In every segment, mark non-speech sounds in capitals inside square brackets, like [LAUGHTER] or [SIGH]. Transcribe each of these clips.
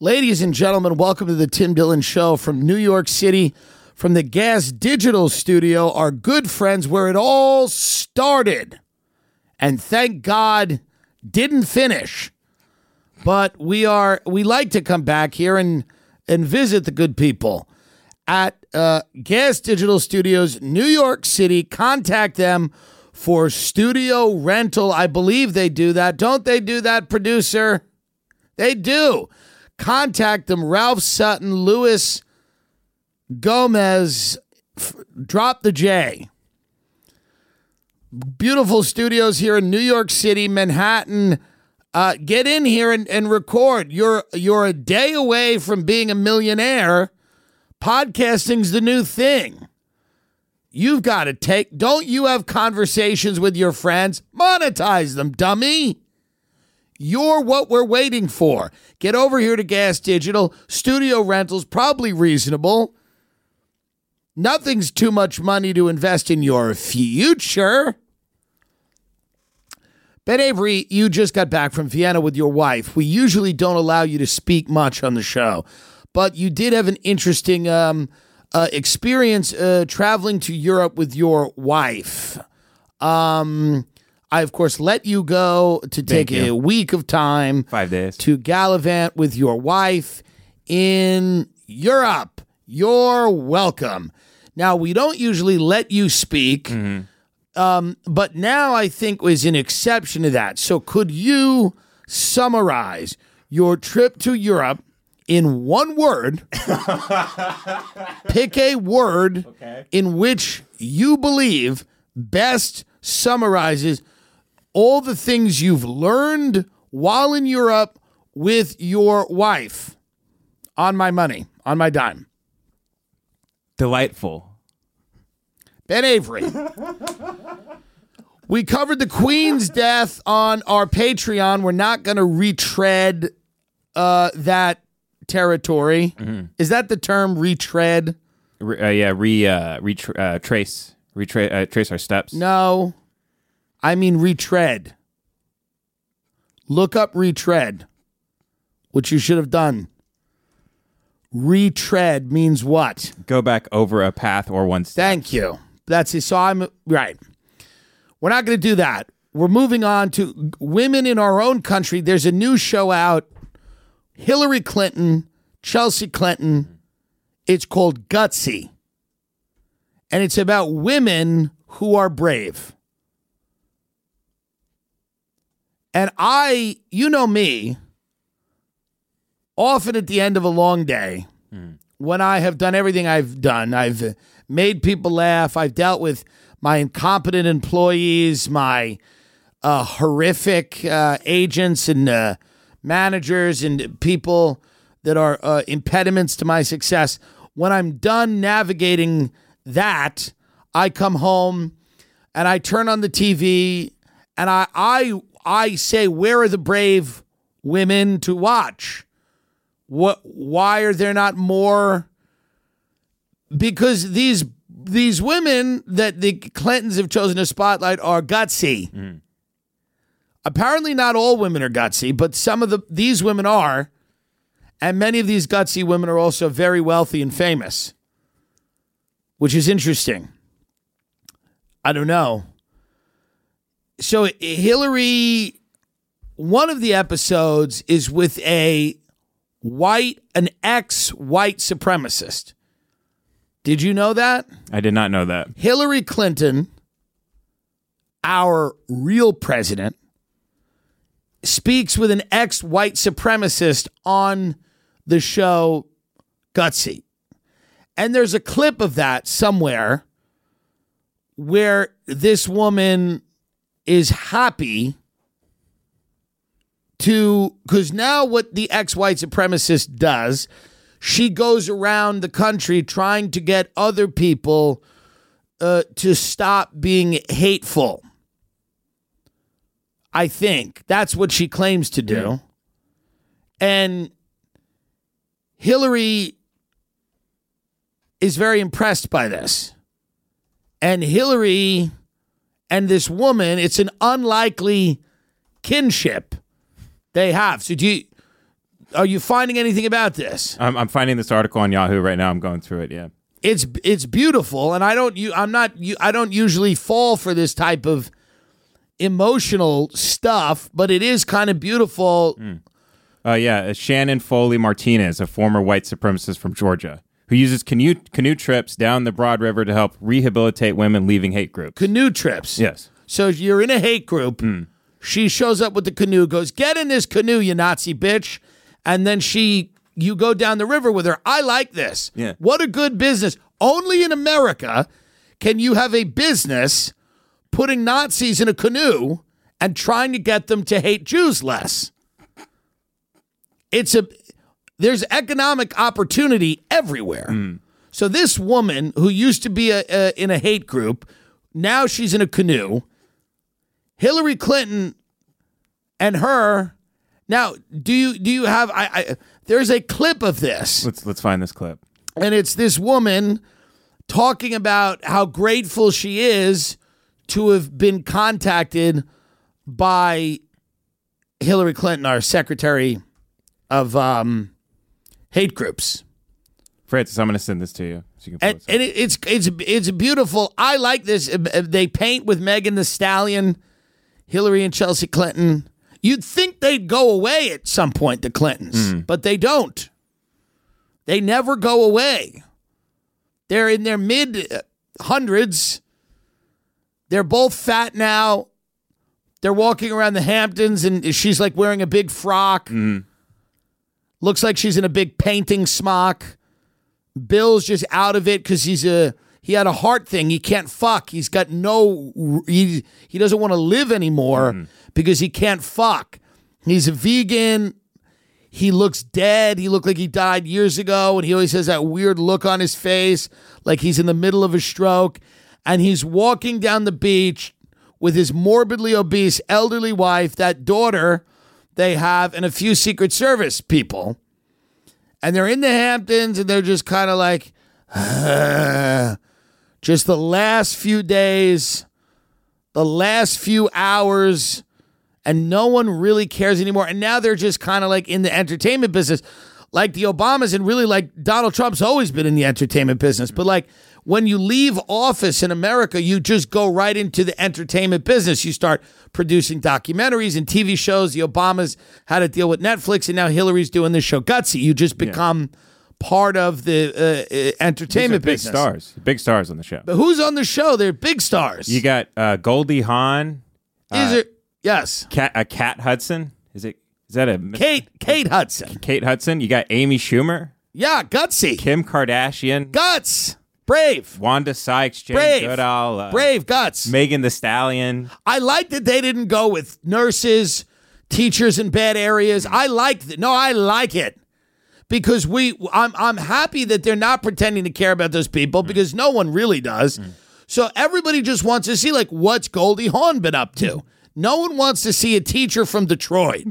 Ladies and gentlemen, welcome to the Tim Dillon Show from New York City, from the Gas Digital Studio, our good friends where it all started. And thank God didn't finish. But we are we like to come back here and and visit the good people at uh, Gas Digital Studios, New York City. Contact them for studio rental. I believe they do that. Don't they do that, producer? They do. Contact them, Ralph Sutton, Louis Gomez. F- drop the J. Beautiful studios here in New York City, Manhattan. Uh, get in here and, and record. You're you're a day away from being a millionaire. Podcasting's the new thing. You've got to take. Don't you have conversations with your friends? Monetize them, dummy. You're what we're waiting for. Get over here to Gas Digital. Studio rentals, probably reasonable. Nothing's too much money to invest in your future. Ben Avery, you just got back from Vienna with your wife. We usually don't allow you to speak much on the show, but you did have an interesting um, uh, experience uh, traveling to Europe with your wife. Um, I, of course, let you go to take a week of time Five days. to gallivant with your wife in Europe. You're welcome. Now, we don't usually let you speak, um, but now I think was an exception to that. So, could you summarize your trip to Europe in one word? [LAUGHS] Pick a word in which you believe best summarizes all the things you've learned while in Europe with your wife. On my money, on my dime. Delightful. Ben Avery. we covered the Queen's death on our Patreon. We're not going to retread uh, that territory. Is that the term, retread? Re- uh, yeah, re uh, retra- uh, trace retra- uh, trace our steps. No, I mean retread. Look up retread, which you should have done. Retread means what? Go back over a path or one step. Thank you. That's it. So I'm right. We're not going to do that. We're moving on to women in our own country. There's a new show out Hillary Clinton, Chelsea Clinton. It's called Gutsy. And it's about women who are brave. And I, you know me, often at the end of a long day, when I have done everything I've done, I've made people laugh, I've dealt with my incompetent employees, my uh, horrific uh, agents and uh, managers, and people that are uh, impediments to my success. When I'm done navigating that, I come home and I turn on the TV and I I I say, where are the brave women to watch? What? Why are there not more? Because these these women that the Clintons have chosen to spotlight are gutsy. Mm-hmm. Apparently, not all women are gutsy, but some of the these women are, and many of these gutsy women are also very wealthy and famous, which is interesting. I don't know. So Hillary, one of the episodes is with a white, an ex-white supremacist. Did you know that? I did not know that. Hillary Clinton, our real president, speaks with an ex white supremacist on the show Gutsy. And there's a clip of that somewhere where this woman is happy to because now what the ex-white supremacist does, she goes around the country trying to get other people uh, to stop being hateful. I think that's what she claims to do. And Hillary is very impressed by this. And Hillary and this woman, it's an unlikely kinship they have. So do you are you finding anything about this? I'm, I'm finding this article on Yahoo right now. I'm going through it. Yeah. It's it's beautiful and I don't you I'm not you I don't usually fall for this type of emotional stuff, but it is kind of beautiful. Uh, yeah. uh, Shannon Foley Martinez, a former white supremacist from Georgia, who uses canoe canoe trips down the Broad River to help rehabilitate women leaving hate groups. Canoe trips. yes. So you're in a hate group. Hmm. She shows up with the canoe, goes, "Get in this canoe, you Nazi bitch," and then she, you go down the river with her. I like this. Yeah. What a good business. Only in America can you have a business putting Nazis in a canoe and trying to get them to hate Jews less. It's a there's economic opportunity everywhere. So this woman who used to be a, a, in a hate group, now she's in a canoe. Hillary Clinton and her. Now, do you do you have? I, I there's a clip of this, Let's let's find this clip. and it's this woman talking about how grateful she is to have been contacted by Hillary Clinton, our Secretary of um, Hate Groups. Francis, I'm going to send this to you so you can. and, and it, it's it's it's beautiful. I like this. Uh, uh, They paint with Megan Thee Stallion, Hillary and Chelsea Clinton. You'd think they'd go away at some point, the Clintons, but they don't. They never go away. They're in their mid hundreds. They're both fat now. They're walking around the Hamptons, and she's like wearing a big frock. Looks like she's in a big painting smock. Bill's just out of it because he's a he had a heart thing. He can't fuck. He's got no he he doesn't want to live anymore mm-hmm. because he can't fuck. He's a vegan. He looks dead. He looked like he died years ago, and he always has that weird look on his face, like he's in the middle of a stroke. And he's walking down the beach with his morbidly obese elderly wife, that daughter they have, and a few Secret Service people and they're in the Hamptons and they're just kind of like, [SIGHS] just the last few days, the last few hours, and no one really cares anymore. And now they're just kind of like in the entertainment business, like the Obamas and really like Donald Trump's always been in the entertainment business. But like when you leave office in America, you just go right into the entertainment business. You start producing documentaries and TV shows. The Obamas had to deal with Netflix, and now Hillary's doing this show Gutsy. You just become part of the uh, uh, entertainment big business. Big stars, big stars on the show. But who's on the show? They're big stars. You got uh, Goldie Hawn, These it? yes, Cat, uh, Cat Hudson. Is it? Is that a Kate Kate Hudson. Kate Hudson? You got Amy Schumer, Yeah, Gutsy. Kim Kardashian, Guts. Brave. Wanda Sykes, Jane Brave. Goodall, uh, Brave Guts. Megan Thee Stallion. I like that they didn't go with nurses, teachers in bad areas. I like that. No, I like it because we. I'm I'm happy that they're not pretending to care about those people because no one really does. So everybody just wants to see like what's Goldie Hawn been up to. No one wants to see a teacher from Detroit.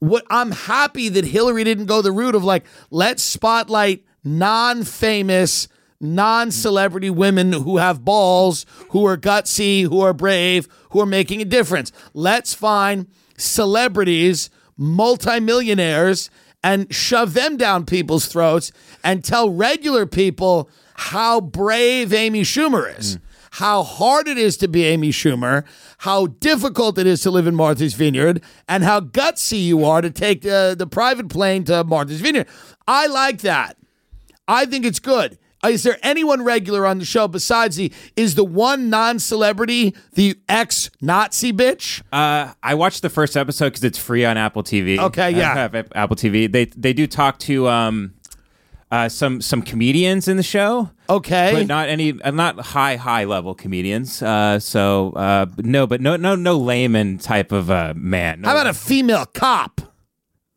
What I'm happy that Hillary didn't go the route of like let's spotlight non-famous non-celebrity women who have balls, who are gutsy, who are brave, who are making a difference. Let's find celebrities, multimillionaires, and shove them down people's throats and tell regular people how brave Amy Schumer is. How hard it is to be Amy Schumer, how difficult it is to live in Martha's Vineyard, and how gutsy you are to take uh, the private plane to Martha's Vineyard. I like that. I think it's good. Is there anyone regular on the show besides the is the one non-celebrity the ex-Nazi bitch? Uh, I watched the first episode because it's free on Apple TV. Okay, I yeah. have Apple TV. They they do talk to um, Uh, some some comedians in the show, Okay. but not any uh, not high high level comedians. Uh, so uh, no, but no no no layman type of uh, man. No, How about a female cop?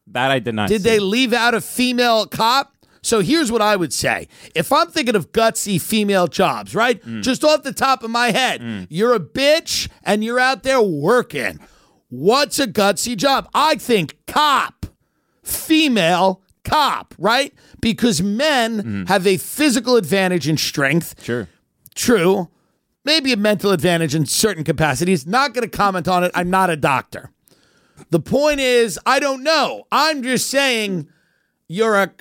that? I did not. Did see. they leave out a female cop? So here's what I would say. If I'm thinking of gutsy female jobs, right? Mm. Just off the top of my head, mm. you're a bitch and you're out there working. What's a gutsy job? I think cop, female cop, right? Because men mm. have a physical advantage in strength. Sure. True. Maybe a mental advantage in certain capacities. Not going to comment on it. I'm not a doctor. The point is, I don't know. I'm just saying you're a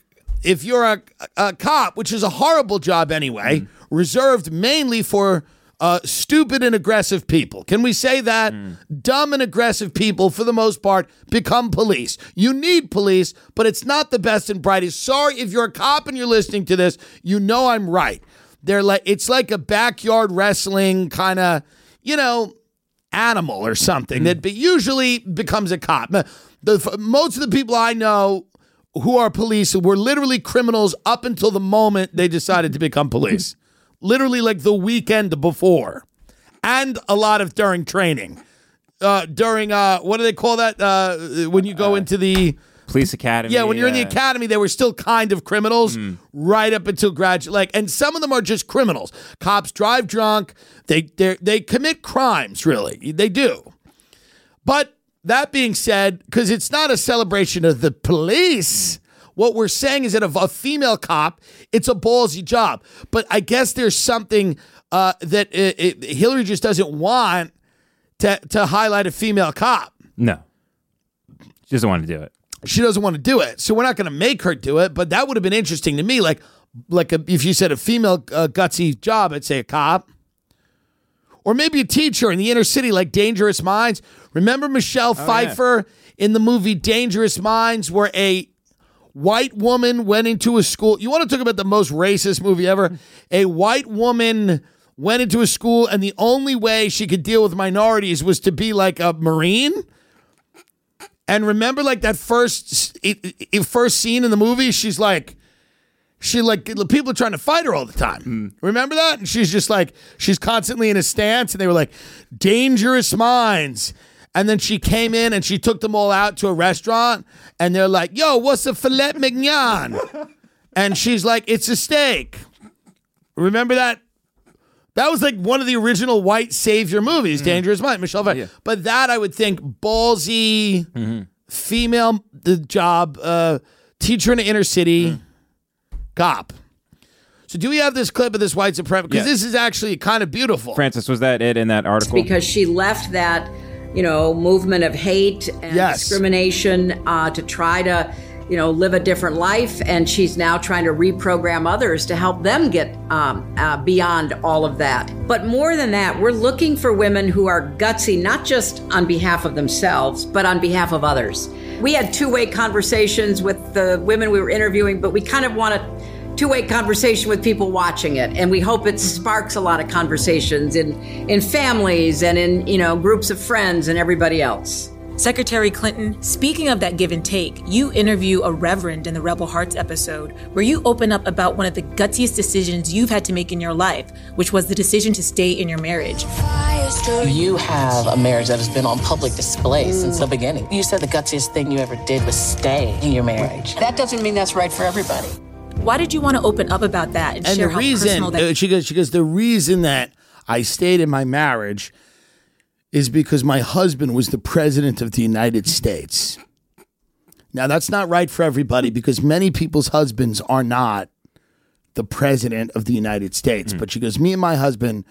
if you're a, a cop, which is a horrible job anyway, mm. reserved mainly for uh, stupid and aggressive people. Can we say that? Mm. Dumb and aggressive people, for the most part, become police. You need police, but it's not the best and brightest. Sorry if you're a cop and you're listening to this, you know I'm right. They're like it's like a backyard wrestling kind of, you know, animal or something mm. that be, usually becomes a cop. The, most of the people I know who are police who were literally criminals up until the moment they decided to become police. [LAUGHS] literally like the weekend before, and a lot of during training. Uh, during uh, what do they call that? Uh, when you go into the Police Academy. yeah, when you're in the uh, academy, they were still kind of criminals right up until graduate. Like, and some of them are just criminals. Cops drive drunk. They they they commit crimes. Really, they do. But that being said, because it's not a celebration of the police. What we're saying is that of a female cop, it's a ballsy job. But I guess there's something uh, that uh it, Hillary just doesn't want to to highlight a female cop. No. She doesn't want to do it. she doesn't want to do it. So we're not going to make her do it. But that would have been interesting to me. Like, like a, if you said a female uh, gutsy job, I'd say a cop, or maybe a teacher in the inner city, like Dangerous Minds. Remember Michelle oh, Pfeiffer in the movie Dangerous Minds, where a white woman went into a school. You want to talk about the most racist movie ever? A white woman went into a school, and the only way she could deal with minorities was to be like a Marine. And remember, like that first it, it- first scene in the movie, she's like, she like people are trying to fight her all the time. Mm. Remember that? And she's just like, she's constantly in a stance, and they were like, dangerous minds. And then she came in and she took them all out to a restaurant, and they're like, "Yo, what's a filet mignon?" [LAUGHS] and she's like, "It's a steak." Remember that? That was like one of the original white savior movies, mm-hmm. Dangerous Mind, Michelle Pfeiffer. But that I would think ballsy mm-hmm. female the job, uh, teacher in the inner city, mm. Cop. So do we have this clip of this white supremacist? Because Yeah. this is actually kind of beautiful. Francis, was that it in that article? because she left that, you know, movement of hate and Yes. discrimination uh, to try to, you know, live a different life, and she's now trying to reprogram others to help them get um, uh, beyond all of that. But more than that, we're looking for women who are gutsy, not just on behalf of themselves, but on behalf of others. We had two-way conversations with the women we were interviewing, but we kind of want to two-way conversation with people watching it and we hope it sparks a lot of conversations in in families and in you know groups of friends and everybody else Secretary Clinton, speaking of that give and take, you interview a reverend in the Rebel Hearts episode where you open up about one of the gutsiest decisions you've had to make in your life, which was the decision to stay in your marriage. You have a marriage that has been on public display since the beginning. You said the gutsiest thing you ever did was stay in your marriage. that doesn't mean that's right for everybody Why did you want to open up about that and, and share the how reason personal that uh, she goes, she goes, the reason that I stayed in my marriage is because my husband was the president of the United States. Now that's not right for everybody because many people's husbands are not the president of the United States. But she goes, me and my husband,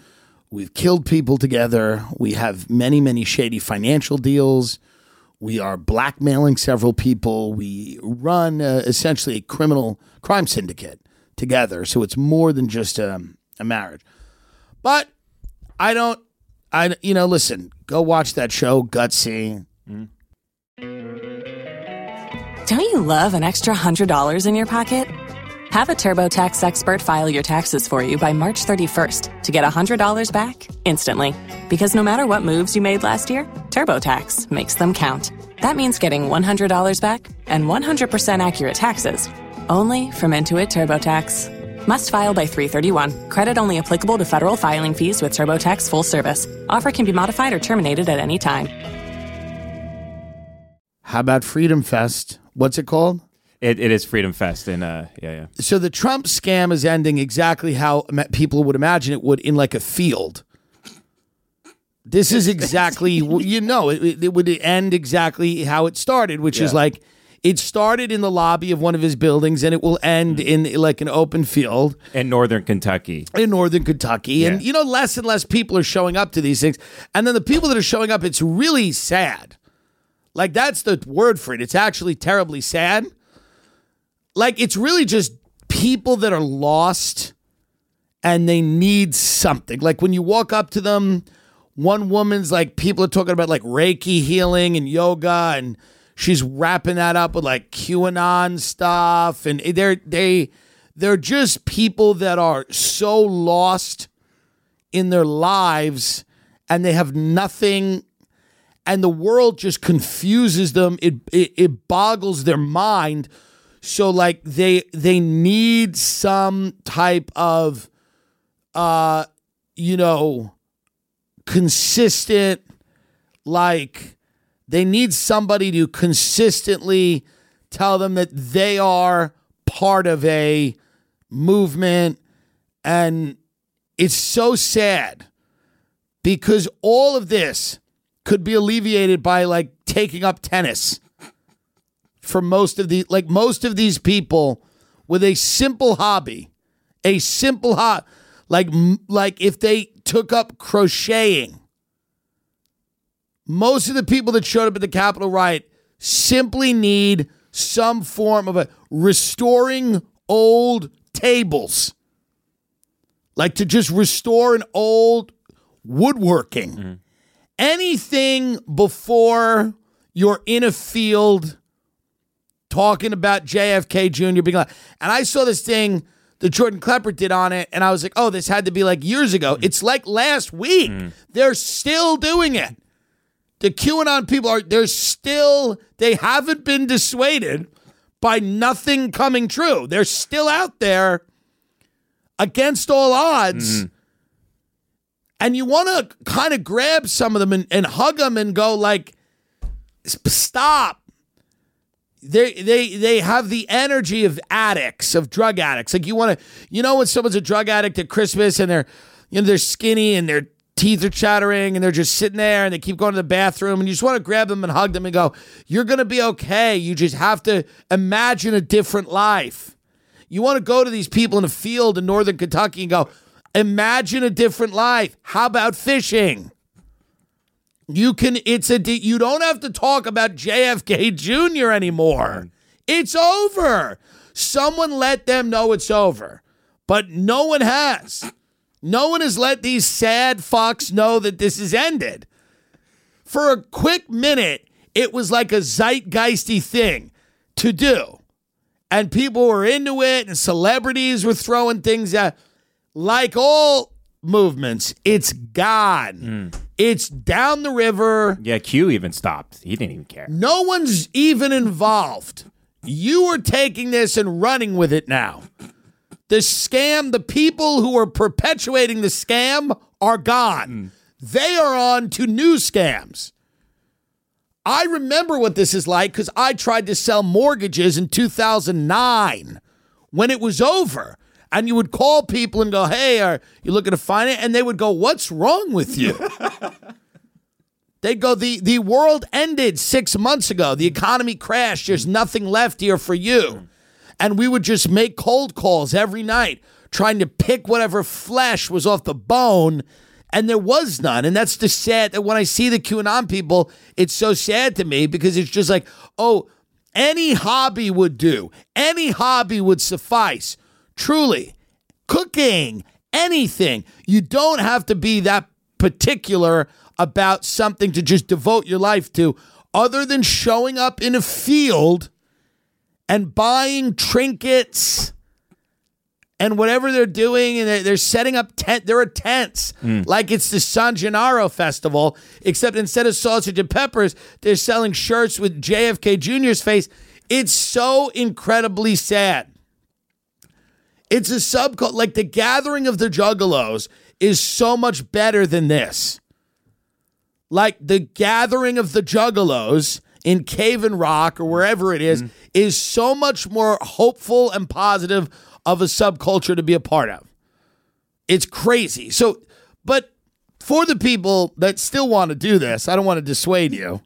we've killed people together. We have many, many shady financial deals. We are blackmailing several people. We run uh, essentially a criminal crime syndicate together. So it's more than just a, a marriage. But I don't, I, you know, listen, go watch that show, Gutsy. Mm. Don't you love an extra $100 in your pocket? Have a TurboTax expert file your taxes for you by March 31st to get $100 back instantly. Because no matter what moves you made last year, TurboTax makes them count. That means getting $100 back and 100% accurate taxes only from Intuit TurboTax. Must file by 331. Credit only applicable to federal filing fees with TurboTax full service. Offer can be modified or terminated at any time. How about Freedom Fest? What's it called? It, it is Freedom Fest, and uh, yeah, yeah. So the Trump scam is ending exactly how people would imagine it would in like a field. This is [LAUGHS] exactly, you know, it, it would end exactly how it started, which is like it started in the lobby of one of his buildings and it will end mm. in like an open field In Northern Kentucky. in northern Kentucky. And you know, less and less people are showing up to these things. And then the people that are showing up, it's really sad. Like that's the word for it. It's actually terribly sad. Like it's really just people that are lost and they need something. Like when you walk up to them, one woman's like people are talking about like Reiki healing and yoga and she's wrapping that up with like QAnon stuff and they're they they're just people that are so lost in their lives and they have nothing and the world just confuses them. It it, it boggles their mind. So like they they need some type of uh you know consistent like they need somebody to consistently tell them that they are part of a movement. And it's so sad because all of this could be alleviated by like taking up tennis for most of the like most of these people with a simple hobby a simple hobby like like if they took up crocheting most of the people that showed up at the capitol riot simply need some form of a restoring old tables like to just restore an old woodworking mm-hmm. anything before you're in a field talking about JFK Jr. being like, and I saw this thing that Jordan Klepper did on it, and I was like, oh, this had to be like years ago. Mm-hmm. It's like last week. Mm-hmm. They're still doing it. The QAnon people are, they're still, they haven't been dissuaded by nothing coming true. They're still out there against all odds. Mm-hmm. And you want to kind of grab some of them and, and hug them and go like, stop. They they they have the energy of addicts, of drug addicts. Like you want to, you know, when someone's a drug addict at Christmas and they're, you know, they're skinny and their teeth are chattering and they're just sitting there and they keep going to the bathroom and you just want to grab them and hug them and go, you're gonna be okay. You just have to imagine a different life. You want to go to these people in a field in northern Kentucky and go, imagine a different life. How about fishing? You can, it's a, you don't have to talk about JFK Jr. anymore. It's over. Someone let them know it's over, but no one has. No one has let these sad fucks know that this is ended. For a quick minute, it was like a zeitgeisty thing to do. And people were into it, and celebrities were throwing things at. Like all movements, it's gone. Hmm. It's down the river. Yeah, Q even stopped. He didn't even care. No one's even involved. You are taking this and running with it now. The scam, the people who are perpetuating the scam are gone. Mm. They are on to new scams. I remember what this is like because I tried to sell mortgages in 2009 when it was over. And you would call people and go, Hey, are you looking to finance? And they would go, What's wrong with you? [LAUGHS] They'd go, the, the world ended six months ago. The economy crashed. There's nothing left here for you. And we would just make cold calls every night, trying to pick whatever flesh was off the bone. And there was none. And that's the sad that when I see the QAnon people, it's so sad to me because it's just like, oh, any hobby would do, any hobby would suffice. Truly, cooking, anything. You don't have to be that particular about something to just devote your life to, other than showing up in a field and buying trinkets and whatever they're doing, and they're, they're setting up tent. There are tents mm. like it's the San Gennaro Festival, except instead of sausage and peppers, they're selling shirts with JFK Jr.'s face. It's so incredibly sad. It's a subculture. Like the gathering of the Juggalos is so much better than this. Like the gathering of the Juggalos in Cave-In-Rock or wherever it is, mm-hmm. is so much more hopeful and positive of a subculture to be a part of. It's crazy. So, but for the people that still want to do this, I don't want to dissuade you.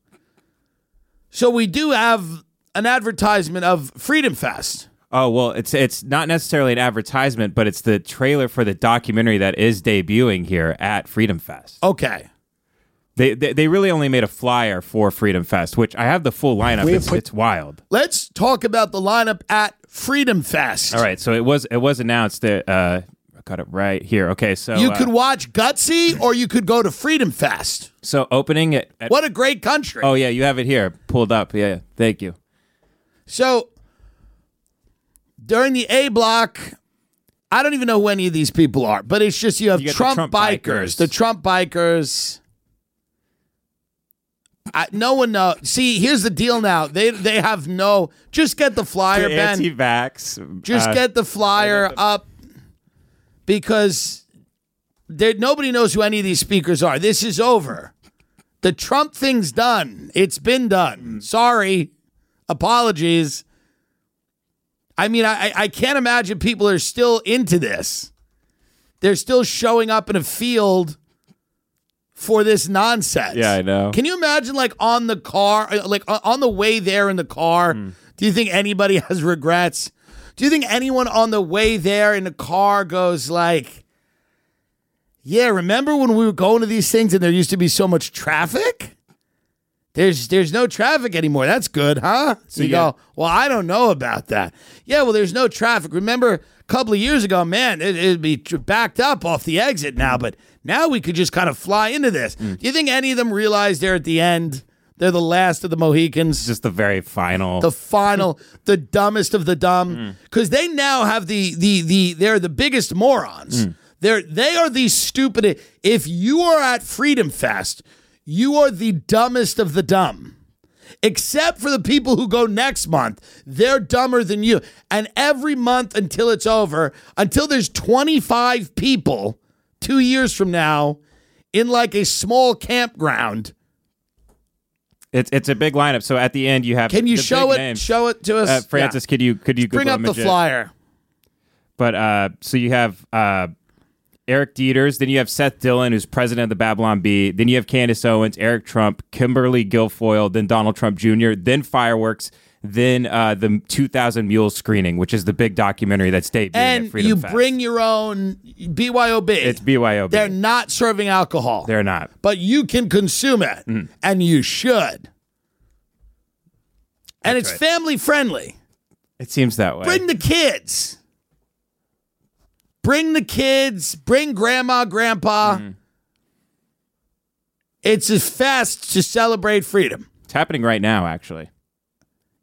So we do have an advertisement of Freedom Fest. Oh well, it's it's not necessarily an advertisement, but it's the trailer for the documentary that is debuting here at Freedom Fest. Okay. They they, they really only made a flyer for Freedom Fest, which I have the full lineup. It's, put- it's wild. Let's talk about the lineup at Freedom Fest. All right, so it was it was announced that uh, I got it right here. Okay, so You uh, could watch Gutsy or you could go to Freedom Fest. so opening it. At, What a great country. Oh yeah, you have it here pulled up. Yeah, yeah. thank you. So during the A block, I don't even know who any of these people are, but it's just you have You Trump, Trump bikers, bikers. the Trump bikers. I, no one know. See, here's the deal. Now they they have no. Just get the flyer, The Ben. anti-vax. Just uh, get the flyer up because there nobody knows who any of these speakers are. This is over. The Trump thing's done. It's been done. Sorry. Apologies. I mean, I, I can't imagine people are still into this. They're still showing up in a field for this nonsense. Yeah, I know. Can you imagine, like, on the car, uh, like uh, on the way there in the car? Hmm. Do you think anybody [LAUGHS] has regrets? Do you think anyone on the way there in the car goes, like, yeah, remember when we were going to these things and there used to be so much traffic? There's there's no traffic anymore. That's good, huh? So you yeah. go, well, I don't know about that. Yeah, well, there's no traffic. Remember a couple of years ago, man, it, it'd be backed up off the exit now, but now we could just kind of fly into this. Mm. Do you think any of them realize they're at the end? They're the last of the Mohicans just the very final. the final, [LAUGHS] the dumbest of the dumb, because they now have the the the they're the biggest morons. They're they are the stupid. If you are at Freedom Fest, you are the dumbest of the dumb. Except for the people who go next month, they're dumber than you. And every month until it's over, until there's 25 people two years from now in like a small campground. it's it's a big lineup. So at the end you have. Can you show it? names. Show it to us, Uh, Francis, Yeah. could you could you Bring up the image it? flyer. But uh, so you have uh, Eric Dieters, then you have Seth Dillon, who's president of the Babylon Bee, then you have Candace Owens, Eric Trump, Kimberly Guilfoyle, then Donald Trump Jr., then Fireworks, then uh, the 2000 Mules screening, which is the big documentary that's debuting and Freedom you Fest. bring your own BYOB. it's BYOB. They're not serving alcohol. They're not. but you can consume it, and you should. And it's right. family friendly. It seems that way. Bring the kids. Bring the kids. Bring grandma, grandpa. It's a fest to celebrate freedom it's happening right now, actually.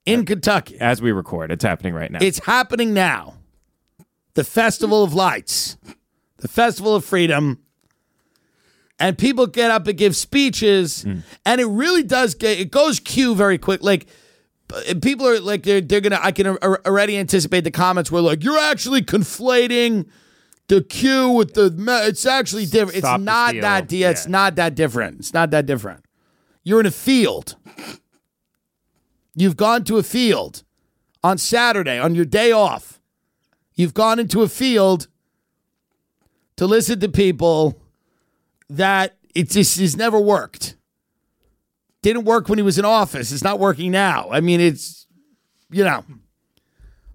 in Kentucky. As we record, it's happening right now. It's happening now. The Festival of Lights, the Festival of Freedom. And people get up and give speeches, and it really does get it goes Q very quick. Like uh, people are like they're they're gonna I can already anticipate the comments where like you're actually conflating the Q with the it's actually different. Stop it's not that yeah, it's not that different. It's not that different. You're in a field. You've gone to a field on Saturday on your day off. You've gone into a field to listen to people that it just has never worked. Didn't work when he was in office. It's not working now. I mean, it's you know.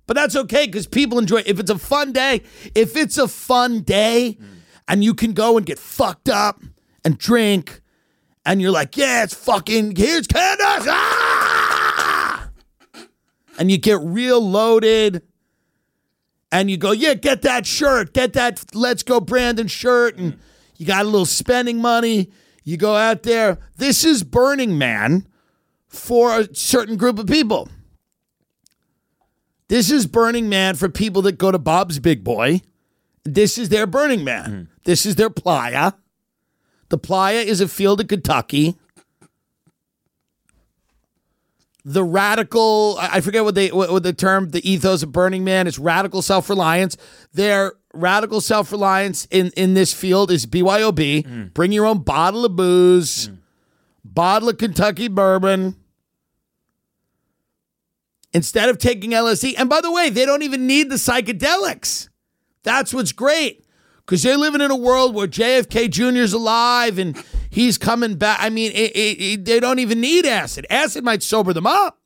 But that's okay because people enjoy. it. If it's a fun day, if it's a fun day, and you can go and get fucked up and drink, and you're like, yeah, it's fucking here's Candace, ah! and you get real loaded, and you go, yeah, get that shirt, get that Let's Go Brandon shirt, and you got a little spending money. You go out there. This is Burning Man for a certain group of people. This is Burning Man for people that go to Bob's Big Boy. This is their Burning Man. Hmm. This is their playa. The playa is a field in Kentucky. the radical I forget what they what, what the term the ethos of Burning Man is radical self-reliance. Their radical self-reliance in in this field is BYOB. Hmm. Bring your own bottle of booze, hmm. bottle of Kentucky bourbon. Instead of taking LSD, and by the way, they don't even need the psychedelics. That's what's great because they're living in a world where JFK Jr. is alive and he's coming back. I mean, it, it, it- they don't even need acid. Acid might sober them up.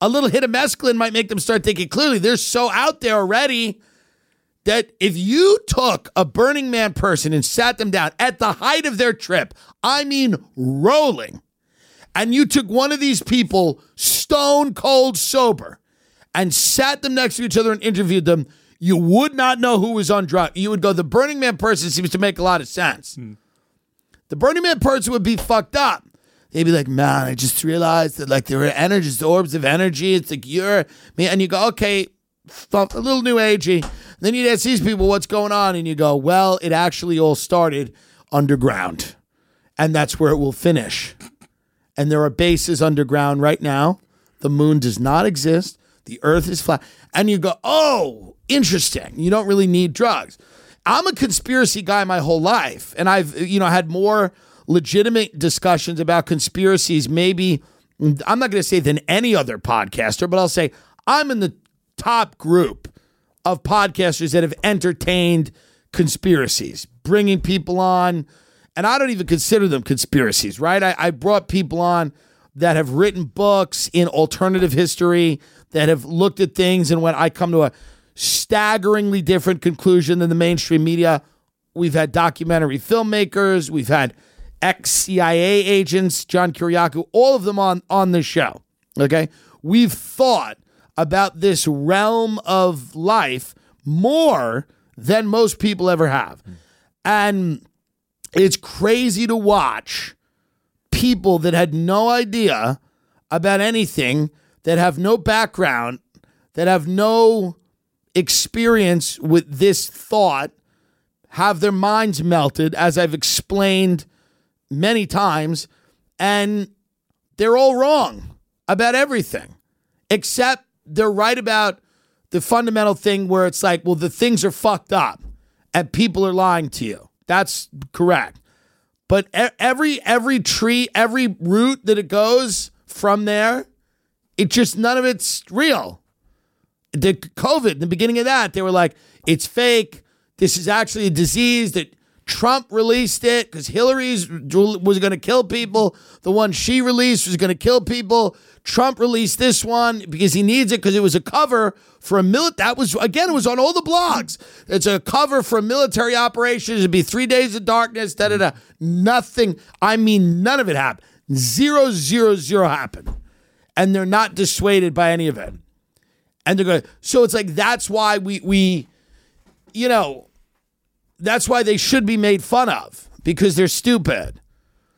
A little hit of mescaline might make them start thinking clearly. They're so out there already that if you took a Burning Man person and sat them down at the height of their trip, I mean rolling, and you took one of these people stone cold sober and sat them next to each other and interviewed them, you would not know who was on drugs. You would go, the Burning Man person seems to make a lot of sense. Hmm. The Burning Man person would be fucked up. They'd be like, man, I just realized that like there were energies, orbs of energy. It's like you're me, and you go, okay, a little new agey. Then you'd ask these people what's going on, and you go, well, it actually all started underground, and that's where it will finish. And there are bases underground right now. The moon does not exist. The earth is flat. And you go, oh, interesting. You don't really need drugs. I'm a conspiracy guy my whole life. And I've, you know, had more legitimate discussions about conspiracies, maybe, I'm not going to say than any other podcaster, but I'll say I'm in the top group of podcasters that have entertained conspiracies, bringing people on. And I don't even consider them conspiracies, right? I, I brought people on that have written books in alternative history, that have looked at things, and when I come to a staggeringly different conclusion than the mainstream media, we've had documentary filmmakers, we've had ex CIA agents, John Kiriakou, all of them on on this show. Okay, we've thought about this realm of life more than most people ever have, and it's crazy to watch people that had no idea about anything, that have no background, that have no experience with this thought, have their minds melted, as I've explained many times, and they're all wrong about everything, except they're right about the fundamental thing where it's like, well, the things are fucked up and people are lying to you. That's correct. But every every tree, every root that it goes from there, it just none of it's real. The COVID, the beginning of that, they were like, it's fake. This is actually a disease that Trump released it because Hillary's was going to kill people. The one she released was going to kill people. Trump released this one because he needs it because it was a cover for a military. That was again, it was on all the blogs. It's a cover for a military operation. It'd be three days of darkness. Da da da. Nothing. I mean, none of it happened. Zero zero zero happened, and they're not dissuaded by any of it. And they're going. So it's like that's why we we, you know, that's why they should be made fun of because they're stupid.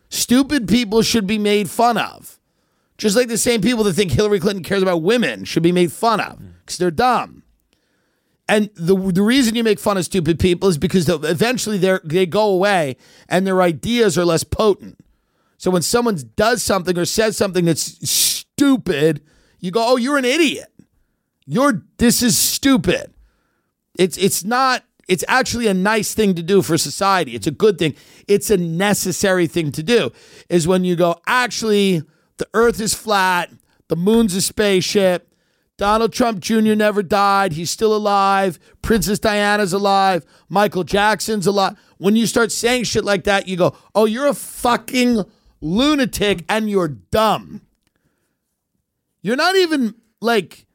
Stupid people should be made fun of. Just like the same people that think Hillary Clinton cares about women should be made fun of because they're dumb. And the the reason you make fun of stupid people is because eventually they they go away and their ideas are less potent. So when someone does something or says something that's stupid, you go, "Oh, you're an idiot. You're this is stupid." It's it's not it's actually a nice thing to do for society. It's a good thing. It's a necessary thing to do. Is when you go, actually, the earth is flat, the moon's a spaceship. Donald Trump Jr. never died. He's still alive. Princess Diana's alive. Michael Jackson's alive. When you start saying shit like that, you go, oh, you're a fucking lunatic and you're dumb. You're not even like,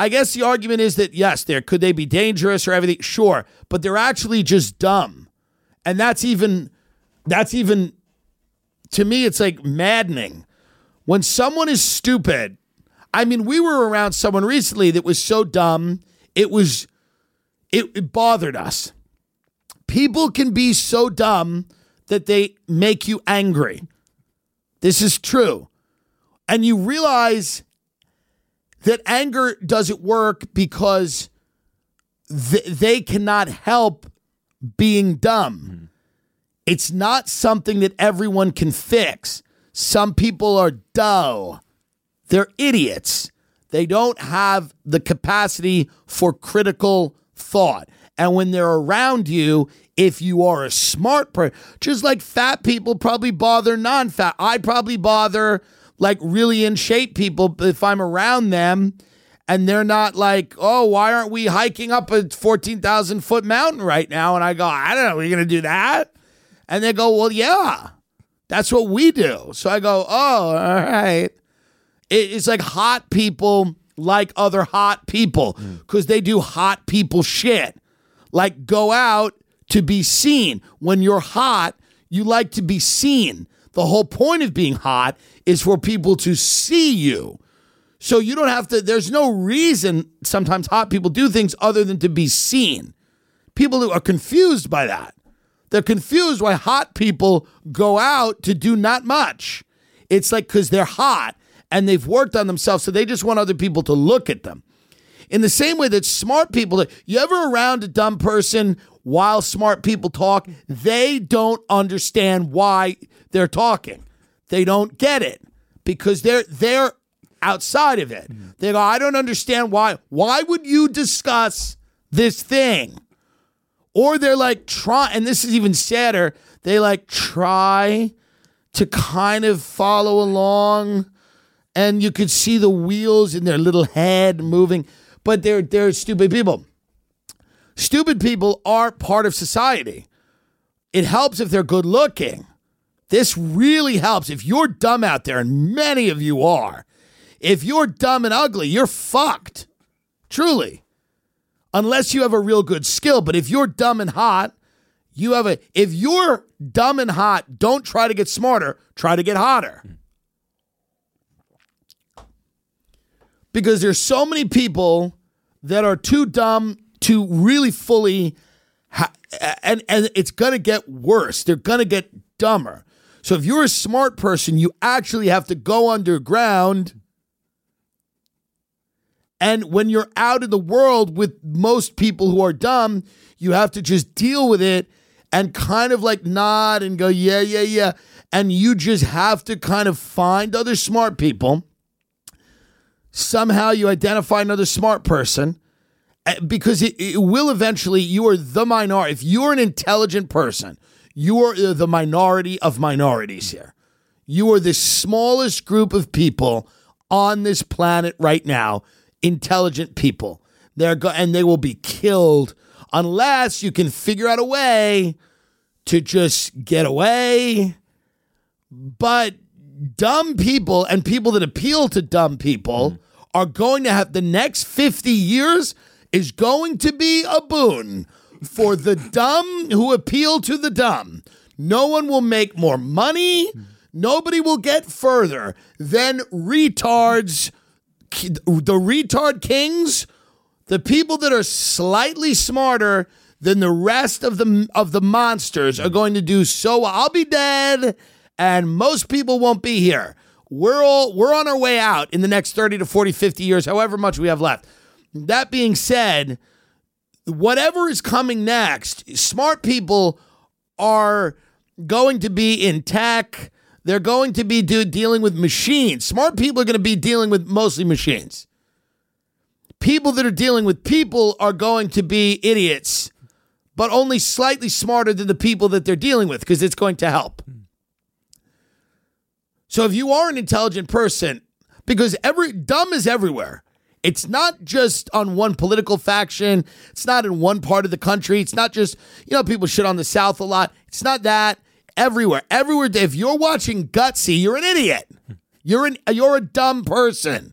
I guess the argument is that yes, there could they be dangerous or everything, sure, but they're actually just dumb. And that's even that's even to me it's like maddening. When someone is stupid, I mean, we were around someone recently that was so dumb, it was it, it bothered us. People can be so dumb that they make you angry. This is true. And you realize that anger doesn't work because th- they cannot help being dumb. Hmm. It's not something that everyone can fix. Some people are dull. They're idiots. They don't have the capacity for critical thought. And when they're around you, if you are a smart person, just like fat people probably bother non fat, I probably bother like really in shape people if I'm around them and they're not like, oh, why aren't we hiking up a 14,000 foot mountain right now? And I go, I don't know, we're you going to do that? And they go, well, yeah, that's what we do. So I go, oh, all right. It's like hot people like other hot people hmm. because they do hot people shit. Like go out to be seen. When you're hot, you like to be seen. The whole point of being hot is for people to see you. So you don't have to, there's no reason sometimes hot people do things other than to be seen. People who are confused by that. They're confused why hot people go out to do not much. It's like because they're hot and they've worked on themselves, so they just want other people to look at them. In the same way that smart people, you ever around a dumb person while smart people talk, they don't understand why they're talking. They don't get it because they're they're outside of it. They go, I don't understand why. Why would you discuss this thing? Or they're like try, and this is even sadder. They like try to kind of follow along, and you could see the wheels in their little head moving, but they're they're stupid people. Stupid people are part of society. It helps if they're good looking. This really helps if you're dumb out there, and many of you are. If you're dumb and ugly, you're fucked. Truly. Unless you have a real good skill. But if you're dumb and hot, you have a. If you're dumb and hot, don't try to get smarter, try to get hotter. Because there's so many people that are too dumb to really fully. Ha- and, and it's going to get worse. They're going to get dumber. So if you're a smart person, you actually have to go underground. And when you're out in the world with most people who are dumb, you have to just deal with it and kind of like nod and go, yeah, yeah, yeah. And you just have to kind of find other smart people. Somehow you identify another smart person Uh, because it, it will eventually, you are the minority. If you're an intelligent person, you are uh, the minority of minorities here. You are the smallest group of people on this planet right now, intelligent people. They're go- and they will be killed unless you can figure out a way to just get away. But dumb people and people that appeal to dumb people mm. are going to have the next 50 years is going to be a boon for the dumb who appeal to the dumb. No one will make more money. Nobody will get further than retards, the retard kings, the people that are slightly smarter than the rest of the of the monsters are going to do so. I'll be dead, and most people won't be here. We're all we're on our way out in the next 30 to 40, 50 years, however much we have left. That being said, whatever is coming next, smart people are going to be in tech. They're going to be do, dealing with machines. Smart people are going to be dealing with mostly machines. People that are dealing with people are going to be idiots, but only slightly smarter than the people that they're dealing with because it's going to help. So if you are an intelligent person, because every dumb is everywhere. It's not just on one political faction. It's not in one part of the country. It's not just, you know, people shit on the South a lot. It's not that. Everywhere. Everywhere. If you're watching Gutsy, you're an idiot. You're an you're a dumb person.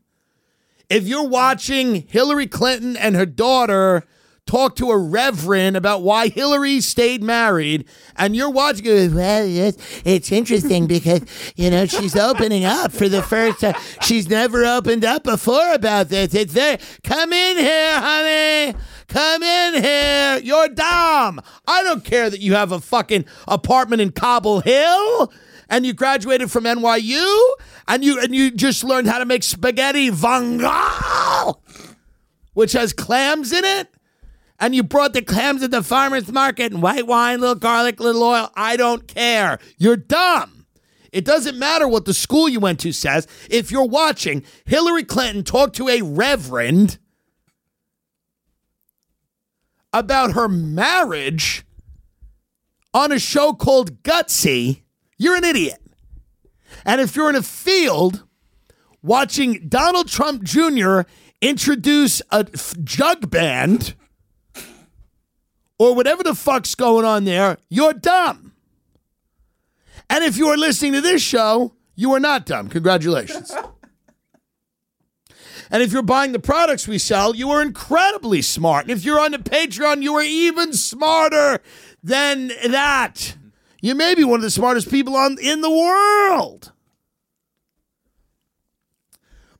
If you're watching Hillary Clinton and her daughter talk to a reverend about why Hillary stayed married, and you're watching it, well, it's, it's interesting because, you know, she's opening up for the first time. She's never opened up before about this. It's there. Come in here, honey. Come in here. You're dumb. I don't care that you have a fucking apartment in Cobble Hill and you graduated from NYU and you and you just learned how to make spaghetti vongole, which has clams in it and you brought the clams at the farmer's market and white wine, little garlic, little oil. I don't care. You're dumb. It doesn't matter what the school you went to says. If you're watching Hillary Clinton talk to a reverend about her marriage on a show called Gutsy, you're an idiot. And if you're in a field watching Donald Trump Jr. introduce a f- jug band or whatever the fuck's going on there, you're dumb. And if you are listening to this show, you are not dumb. Congratulations. [LAUGHS] and if you're buying the products we sell, you are incredibly smart. And if you're on the Patreon, you are even smarter than that. You may be one of the smartest people on in the world.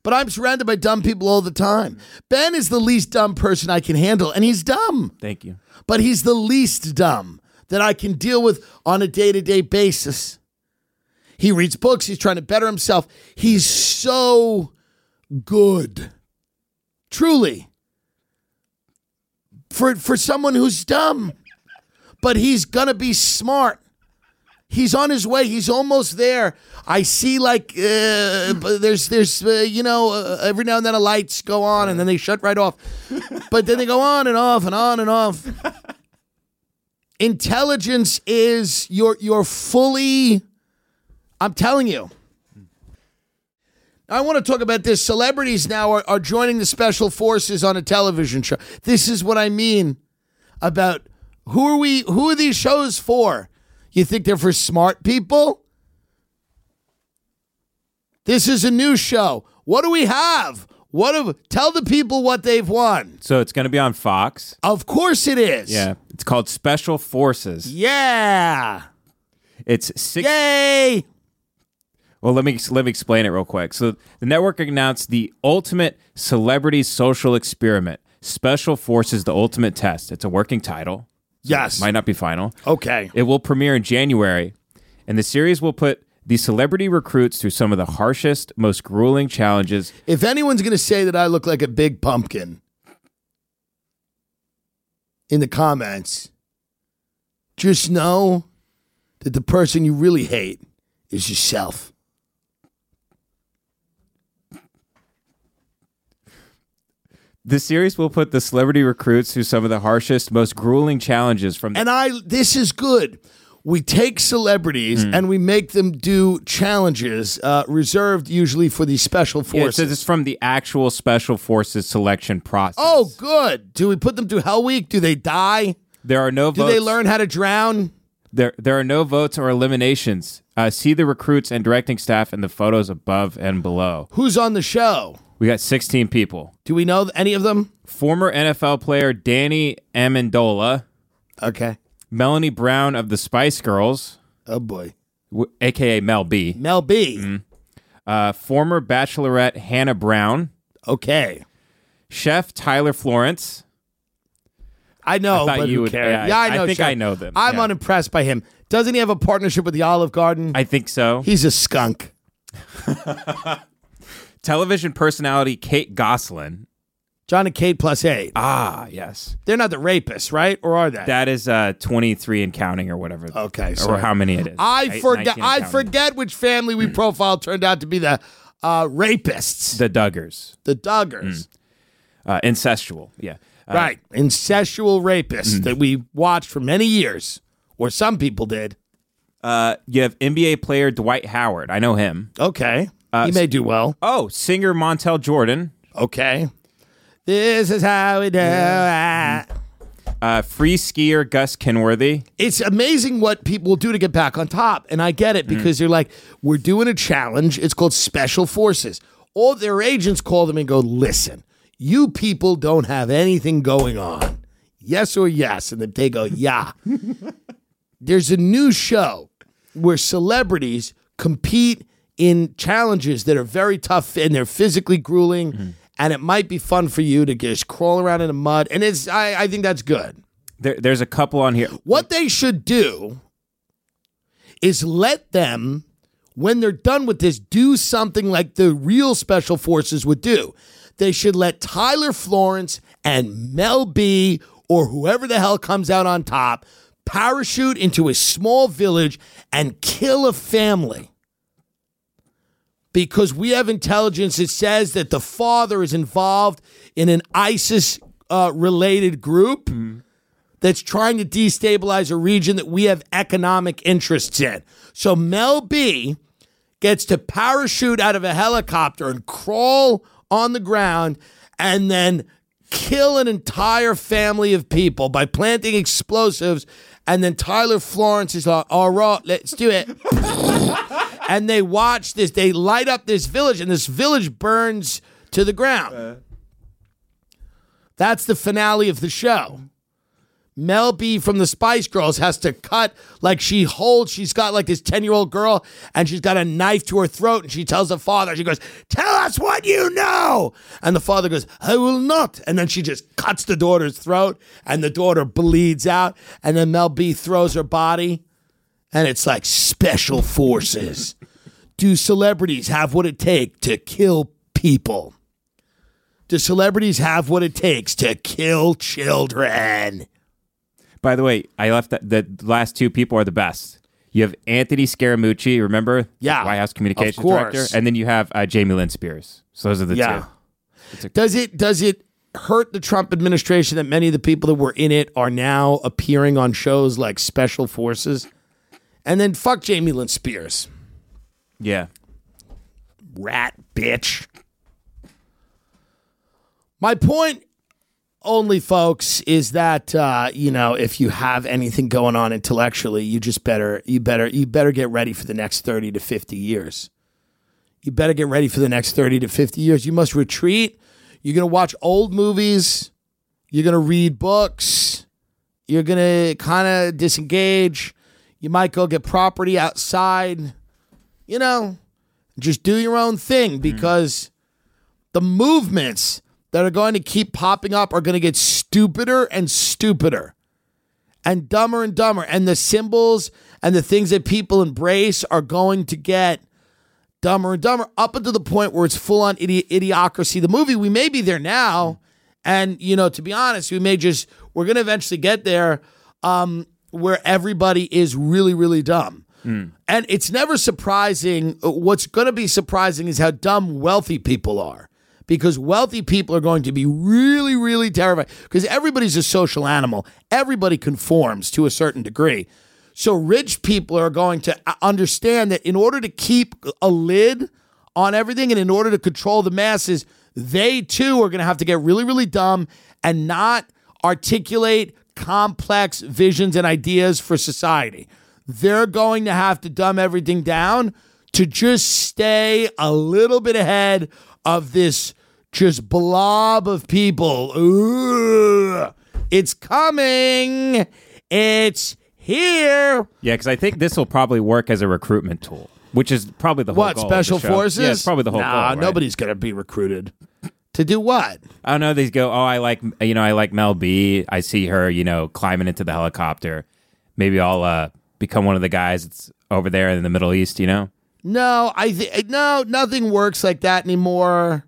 But I'm surrounded by dumb people all the time. Ben is the least dumb person I can handle, and he's dumb Thank you. but he's the least dumb that I can deal with on a day to day basis. He reads books, he's trying to better himself. He's so good. Truly. For, for someone who's dumb, but he's gonna be smart. He's on his way. He's almost there. I see like uh, there's there's uh, you know uh, every now and then the lights go on and then they shut right off, but then they go on and off and on and off. Intelligence is you're you're fully. I'm telling you. I want to talk about this. Celebrities now are, are joining the special forces on a television show. This is what I mean about who are we? Who are these shows for? You think they're for smart people? This is a new show. What do we have? What have, tell the people what they've won. So it's going to be on Fox. Of course it is. Yeah. It's called Special Forces. Yeah. It's six. Yay. Well, let me let me explain it real quick. So the network announced the ultimate celebrity social experiment. Special Forces: The Ultimate Test. It's a working title. Yes. Might not be final. Okay. It will premiere in January, and the series will put the celebrity recruits through some of the harshest, most grueling challenges. If anyone's going to say that I look like a big pumpkin in the comments, just know that the person you really hate is yourself. The series will put the celebrity recruits through some of the harshest, most grueling challenges from the And I, this is good. We take celebrities Hmm. and we make them do challenges uh, reserved usually for the special forces. Yeah, it it's from the actual special forces selection process. oh, good. Do we put them through Hell Week? Do they die? there are no Do votes. they learn how to drown? There, there are no votes or eliminations. Uh, see the recruits and directing staff in the photos above and below. Who's on the show? We got 16 people. Do we know any of them? Former NFL player Danny Amendola, Okay. Melanie Brown of the Spice Girls, Oh boy. w- aka Mel B, Mel B. Mm-hmm. uh, former Bachelorette Hannah Brown, Okay. Chef Tyler Florence. I know, I thought but you who would- cares? yeah, I- I know. I think. I know them, I'm yeah. unimpressed by him. Doesn't he have a partnership with the Olive Garden? I think so. He's a skunk. [LAUGHS] Television personality Kate Gosselin. John and Kate plus eight. Ah, yes. They're not the rapists, right? Or are they? That is uh, 23 and counting or whatever. Okay, Or how many it is. I Eight- forget. I forget which family we profiled turned out to be the uh, rapists, The Duggars. the Duggars, Uh, incestual. Yeah. Uh, right? Incestual rapists Mm. that we watched for many years, or some people did. Uh, you have NBA player Dwight Howard. I know him. Okay, Uh, he may do well. Oh, singer Montel Jordan. Okay, this is how we do it. Uh, free skier Gus Kenworthy. it's amazing what people will do to get back on top. And I get it Mm. because they're like, we're doing a challenge. It's called Special Forces. All their agents call them and go, listen, you people don't have anything going on. Yes or yes. And then they go, yeah. [LAUGHS] There's a new show where celebrities compete in challenges that are very tough and they're physically grueling. Mm-hmm. And it might be fun for you to just crawl around in the mud. And it's I, I think that's good. There, there's a couple on here. What they should do is let them, when they're done with this, do something like the real special forces would do. They should let Tyler Florence and Mel B or whoever the hell comes out on top parachute into a small village and kill a family. because we have intelligence that says that the father is involved in an ISIS uh, related group that's trying to destabilize a region that we have economic interests in. So Mel B gets to parachute out of a helicopter and crawl on the ground and then kill an entire family of people by planting explosives. And then Tyler Florence is like, all right, let's do it. [LAUGHS] and they watch this, they light up this village, and this village burns to the ground. Uh. That's the finale of the show. Mel B from the Spice Girls has to cut like she holds, she's got like this 10 year old girl and she's got a knife to her throat and she tells the father, she goes, Tell us what you know. And the father goes, I will not. And then she just cuts the daughter's throat and the daughter bleeds out. And then Mel B throws her body and it's like special forces. Do celebrities have what it takes to kill people? Do celebrities have what it takes to kill children? By the way, I left that the last two people are the best. You have Anthony Scaramucci, remember? Yeah, White House Communications course. Director. And then you have uh, Jamie Lynn Spears. So those are the Yeah. two. Does it does it hurt the Trump administration that many of the people that were in it are now appearing on shows like Special Forces? And then fuck Jamie Lynn Spears. Yeah. Rat bitch. My point only folks is that uh, you know if you have anything going on intellectually you just better you better you better get ready for the next 30 to 50 years. You better get ready for the next 30 to 50 years. You must retreat. You're going to watch old movies. You're going to read books. You're going to kind of disengage. You might go get property outside. You know just do your own thing because the movements that are going to keep popping up are going to get stupider and stupider and dumber and dumber. And the symbols and the things that people embrace are going to get dumber and dumber up until the point where it's full on idi- idiocracy. The movie, we may be there now. And, you know, to be honest, we may just, we're going to eventually get there um, where everybody is really, really dumb. And it's never surprising. uh, What's going to be surprising is how dumb wealthy people are. Because wealthy people are going to be really, really terrified. Because everybody's a social animal. Everybody conforms to a certain degree. So rich people are going to uh, understand that in order to keep a lid on everything and in order to control the masses, they too are going to have to get really, really dumb and not articulate complex visions and ideas for society. They're going to have to dumb everything down to just stay a little bit ahead of this just blob of people. Ugh. It's coming. It's here. Yeah, because I think this will probably work as a recruitment tool, which is probably the whole What goal of the special forces? Yeah, it's probably the whole nah, goal. right? nobody's gonna be recruited to do what? I don't know. They go, oh, I like, you know, I like Mel B. I see her, you know, climbing into the helicopter. Maybe I'll uh, become one of the guys that's over there in the Middle East, you know? No, I think no, nothing works like that anymore.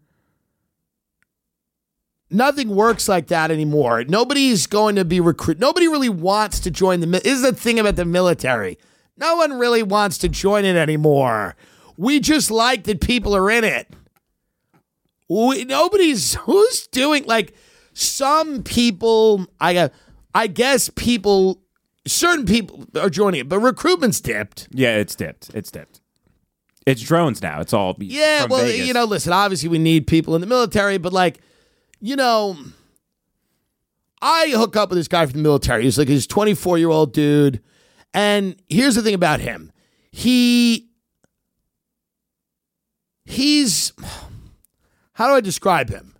Nothing works like that anymore. Nobody's going to be recruit. Nobody really wants to join the. This is the thing about the military. No one really wants to join it anymore. We just like that people are in it. We, nobody's [LAUGHS] who's doing like some people. I. Uh, I guess people. Certain people are joining it, but recruitment's dipped. Yeah, it's dipped. It's dipped. It's drones now. It's all Yeah, well, Vegas. you know, listen, obviously we need people in the military, but like, you know, I hook up with this guy from the military. He's like he's 24 year old dude. And here's the thing about him. He he's how do I describe him?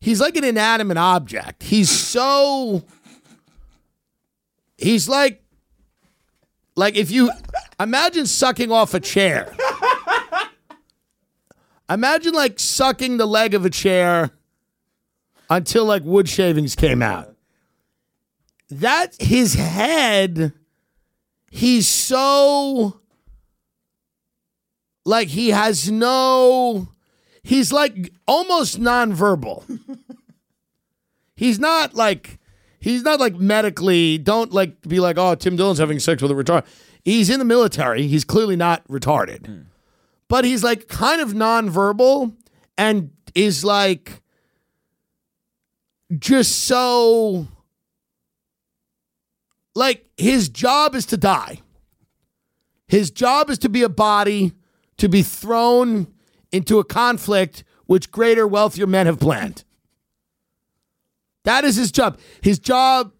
He's like an inanimate object. He's so he's like like if you imagine sucking off a chair. Imagine like sucking the leg of a chair until like wood shavings came out. That his head, he's so like he has no he's like almost nonverbal. [LAUGHS] he's not like he's not like medically don't like be like oh Tim Dillon's having sex with a retard. He's in the military. He's clearly not retarded. Hmm. But he's like kind of nonverbal and is like just so like his job is to die. His job is to be a body to be thrown into a conflict which greater, wealthier men have planned. That is his job. His job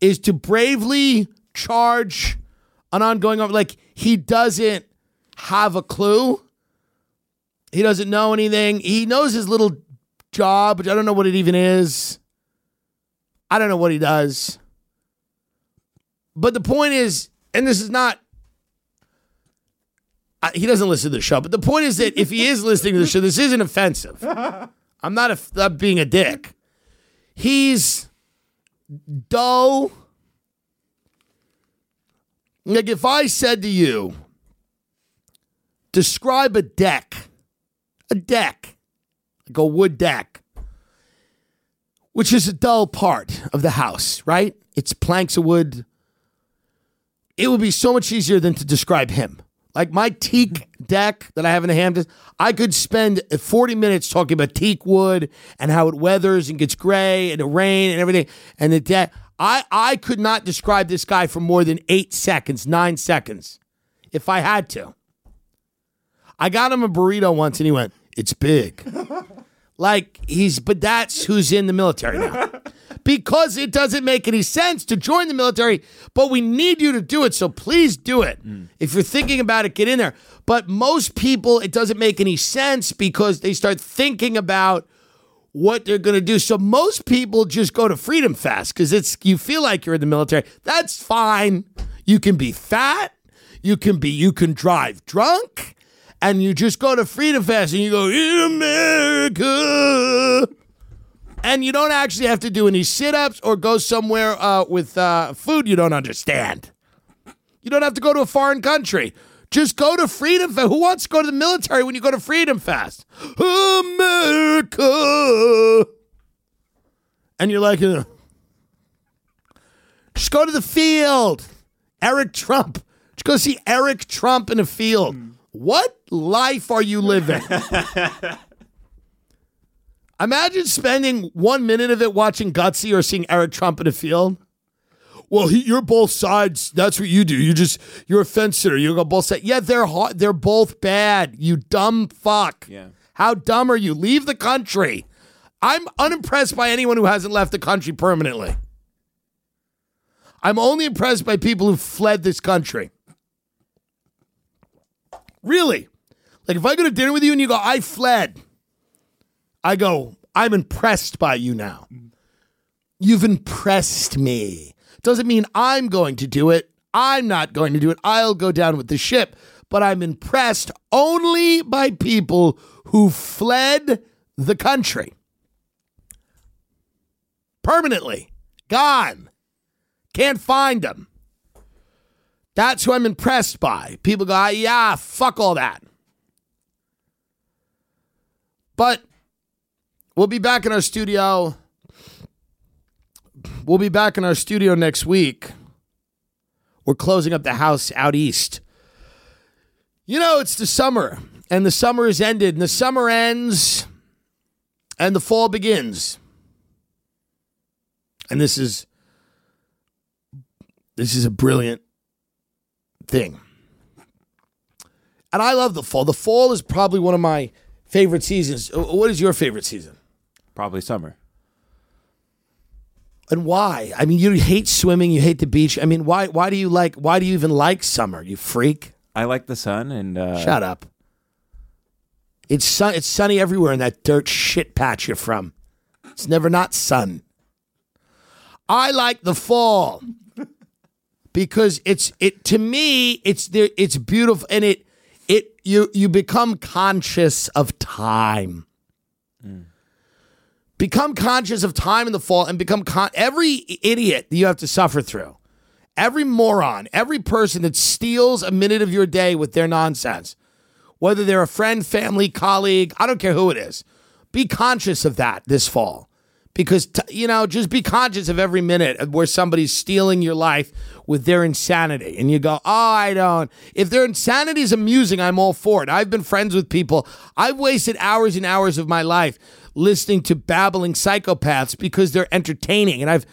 is to bravely charge an ongoing like he doesn't have a clue. He doesn't know anything. He knows his little job, which I don't know what it even is. I don't know what he does. But the point is, and this is not I, he doesn't listen to the show, but the point is that if he is listening to the show, this isn't offensive. [LAUGHS] I'm not, a, not being a dick. He's dull. Like if I said to you, describe a deck, a deck, like a wood deck, which is a dull part of the house, right? It's planks of wood. It would be so much easier than to describe him. Like my teak deck that I have in the Hamptons, I could spend 40 minutes talking about teak wood and how it weathers and gets gray and the rain and everything. And the deck, I, I could not describe this guy for more than eight seconds, nine seconds, if I had to. I got him a burrito once and he went, It's big. like he's, but that's who's in the military now. because it doesn't make any sense to join the military, but we need you to do it. So please do it. Mm. If you're thinking about it, get in there. But most people, it doesn't make any sense because they start thinking about what they're going to do. So most people just go to Freedom Fest because it's you feel like you're in the military. That's fine. You can be fat. You can be. You can drive drunk. And you just go to Freedom Fest and you go, in America. And you don't actually have to do any sit ups or go somewhere uh, with uh, food you don't understand. You don't have to go to a foreign country. Just go to Freedom Fest. Who wants to go to the military when you go to Freedom Fest? America. And you're like, just go to the field. Eric Trump. Just go see Eric Trump in a field. What life are you living? [LAUGHS] Imagine spending one minute of it watching Gutsy or seeing Eric Trump in a field. Well, he, you're both sides. That's what you do. You just you're a fence sitter. You go both sides. Yeah, they're hot. They're both bad. You dumb fuck. Yeah. How dumb are you? Leave the country. I'm unimpressed by anyone who hasn't left the country permanently. I'm only impressed by people who fled this country. Really? Like if I go to dinner with you and you go, I fled. I go, I'm impressed by you now. You've impressed me. Doesn't mean I'm going to do it. I'm not going to do it. I'll go down with the ship. But I'm impressed only by people who fled the country permanently, gone, can't find them. That's who I'm impressed by. People go, "Ah, yeah, fuck all that. But we'll be back in our studio. We'll be back in our studio next week. We're closing up the house out east. You know, it's the summer, and the summer is ended, and the summer ends, and the fall begins. And this is this is a brilliant thing. And I love the fall. The fall is probably one of my favorite seasons. Uh, What is your favorite season? Probably summer. And why? I mean, you hate swimming, you hate the beach. I mean, why why do you like why do you even like summer? You freak. I like the sun and uh, Shut up. It's sun it's sunny everywhere in that dirt shit patch you're from. It's never not sun. I like the fall because it's it to me it's there it's beautiful and it it you you become conscious of time. Become conscious of time in the fall and become con- every idiot that you have to suffer through. Every moron, every person that steals a minute of your day with their nonsense, whether they're a friend, family, colleague, I don't care who it is. Be conscious of that this fall because t- you know just be conscious of every minute where somebody's stealing your life with their insanity. And you go oh i don't. If their insanity is amusing i'm all for it. I've been friends with people. I've wasted hours and hours of my life listening to babbling psychopaths because they're entertaining. And i've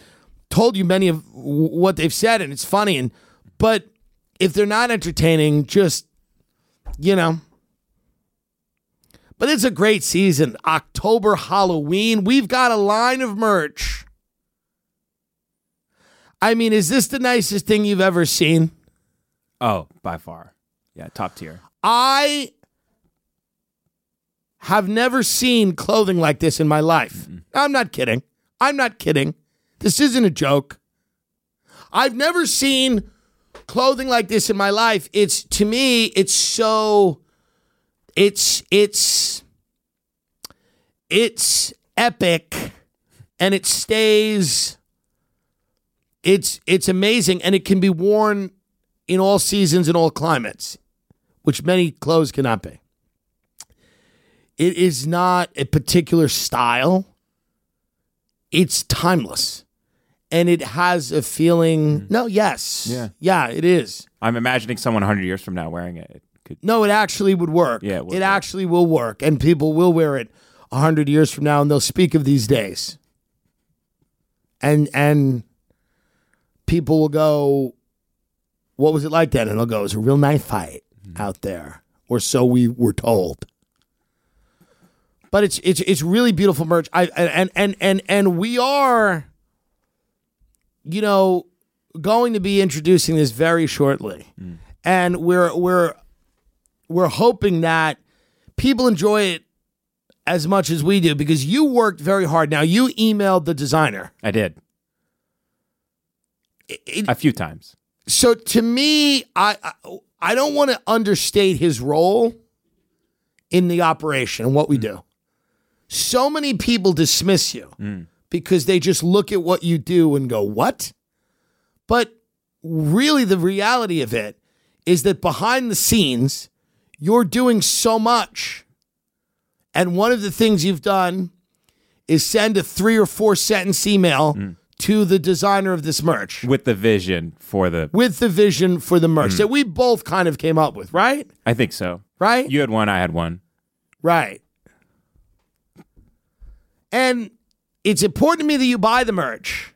told you many of w- what they've said and it's funny. And but if they're not entertaining just you know but it's a great season. October Halloween. We've got a line of merch. I mean, is this the nicest thing you've ever seen? Oh, by far. Yeah, top tier. I have never seen clothing like this in my life. I'm not kidding. I'm not kidding. This isn't a joke. I've never seen clothing like this in my life. It's to me, it's so it's it's it's epic and it stays. It's it's amazing and it can be worn in all seasons and all climates which many clothes cannot be. It is not a particular style. It's timeless and it has a feeling mm-hmm. no yes. Yeah. yeah it is. I'm imagining someone 100 years from now wearing it. Could. no, it actually would work. Yeah, it would it work. actually will work, and people will wear it a hundred years from now, and they'll speak of these days. And and people will go, "What was it like then?" And they'll go, "It was a real knife fight Mm-hmm. out there," or so we were told. But it's it's it's really beautiful merch. I and and and and we are, you know, going to be introducing this very shortly, and we're we're we're hoping that people enjoy it as much as we do because you worked very hard. Now you emailed the designer. I did. a few times. So to me, I I, I don't want to understate his role in the operation and what we hmm. do. So many people dismiss you hmm. because they just look at what you do and go, "What?" But really the reality of it is that behind the scenes, you're doing so much. And one of the things you've done is send a 3 or 4 sentence email mm. to the designer of this merch With the vision for the. with the vision for the merch mm. that we both kind of came up with, right? I think so. Right? You had one, I had one. Right. And it's important to me that you buy the merch.